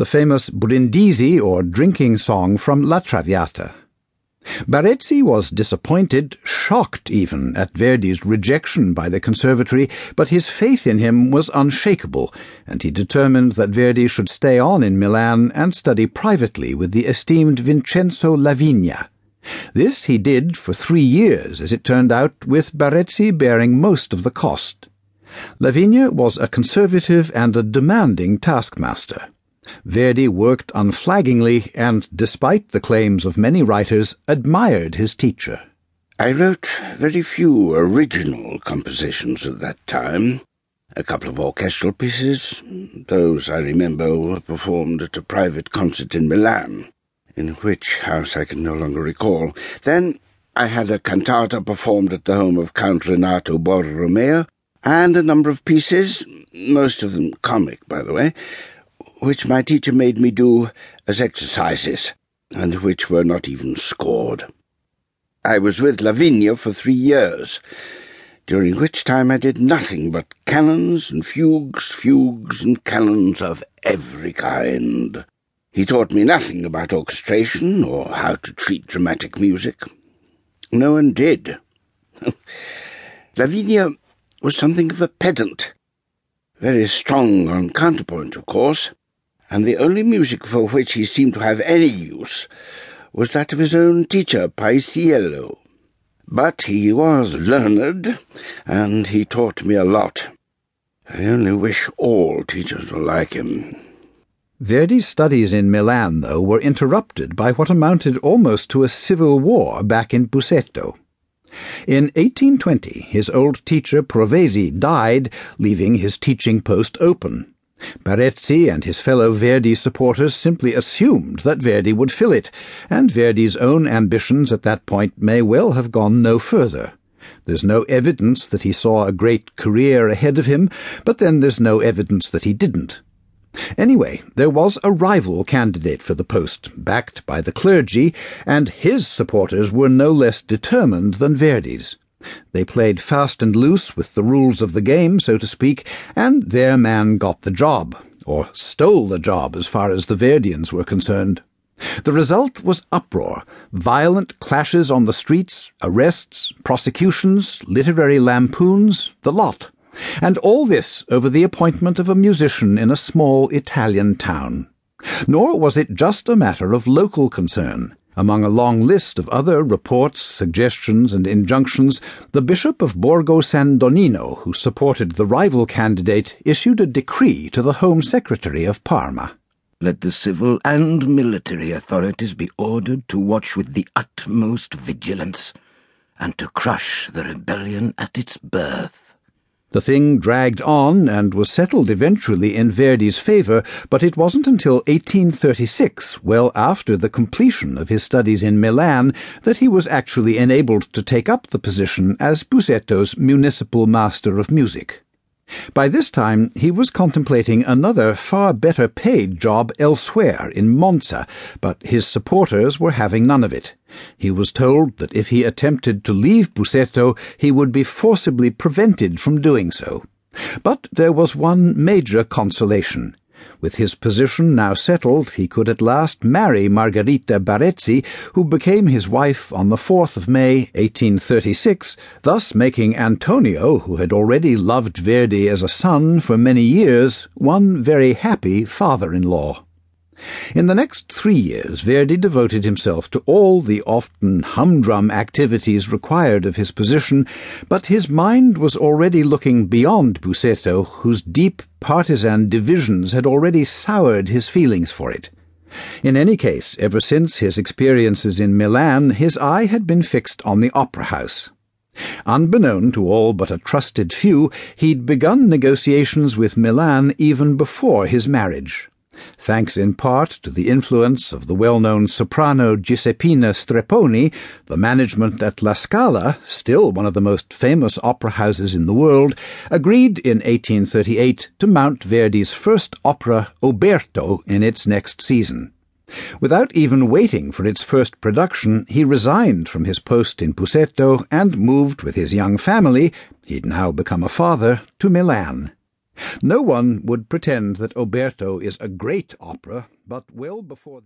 the famous Brindisi or drinking song from La Traviata. Barezzi was disappointed, shocked even, at Verdi's rejection by the Conservatory, but his faith in him was unshakable, and he determined that Verdi should stay on in Milan and study privately with the esteemed Vincenzo Lavigna. This he did for three years, as it turned out, with Barezzi bearing most of the cost. Lavigna was a conservative and a demanding taskmaster. Verdi worked unflaggingly and, despite the claims of many writers, admired his teacher. I wrote very few original compositions at that time. A couple of orchestral pieces. Those, I remember, were performed at a private concert in Milan, in which house I can no longer recall. Then I had a cantata performed at the home of Count Renato Borromeo, and a number of pieces, most of them comic, by the way, which my teacher made me do as exercises, and which were not even scored. I was with Lavigna for three years, during which time I did nothing but canons and fugues, fugues and canons of every kind. He taught me nothing about orchestration or how to treat dramatic music. No one did. Lavigna was something of a pedant, very strong on counterpoint, of course, and the only music for which he seemed to have any use was that of his own teacher, Paisiello. But he was learned, and he taught me a lot. I only wish all teachers were like him. Verdi's studies in Milan, though, were interrupted by what amounted almost to a civil war back in Busseto. In 1820, his old teacher Provesi died, leaving his teaching post open. Barezzi and his fellow Verdi supporters simply assumed that Verdi would fill it, and Verdi's own ambitions at that point may well have gone no further. There's no evidence that he saw a great career ahead of him, but then there's no evidence that he didn't. Anyway, there was a rival candidate for the post, backed by the clergy, and his supporters were no less determined than Verdi's. They played fast and loose with the rules of the game, so to speak, and their man got the job, or stole the job as far as the Verdians were concerned. The result was uproar, violent clashes on the streets, arrests, prosecutions, literary lampoons, the lot. And all this over the appointment of a musician in a small Italian town. Nor was it just a matter of local concern. Among a long list of other reports, suggestions, and injunctions, the Bishop of Borgo San Donnino, who supported the rival candidate, issued a decree to the Home Secretary of Parma. Let the civil and military authorities be ordered to watch with the utmost vigilance, and to crush the rebellion at its birth. The thing dragged on and was settled eventually in Verdi's favour, but it wasn't until 1836, well after the completion of his studies in Milan, that he was actually enabled to take up the position as Busseto's municipal master of music. By this time, he was contemplating another far better paid job elsewhere in Monza, but his supporters were having none of it. He was told that if he attempted to leave Busseto, he would be forcibly prevented from doing so. But there was one major consolation. With his position now settled, he could at last marry Margherita Barezzi, who became his wife on the 4th of May, 1836, thus making Antonio, who had already loved Verdi as a son for many years, one very happy father in law. In the next three years, Verdi devoted himself to all the often humdrum activities required of his position, but his mind was already looking beyond Busseto, whose deep partisan divisions had already soured his feelings for it. In any case, ever since his experiences in Milan, his eye had been fixed on the opera house. Unbeknown to all but a trusted few, he'd begun negotiations with Milan even before his marriage thanks in part to the influence of the well-known soprano Giuseppina Strepponi, the management at La Scala, still one of the most famous opera houses in the world, agreed in 1838 to mount Verdi's first opera, Oberto, in its next season. Without even waiting for its first production, he resigned from his post in Busseto and moved with his young family, he'd now become a father, to Milan. No one would pretend that Oberto is a great opera, but well before the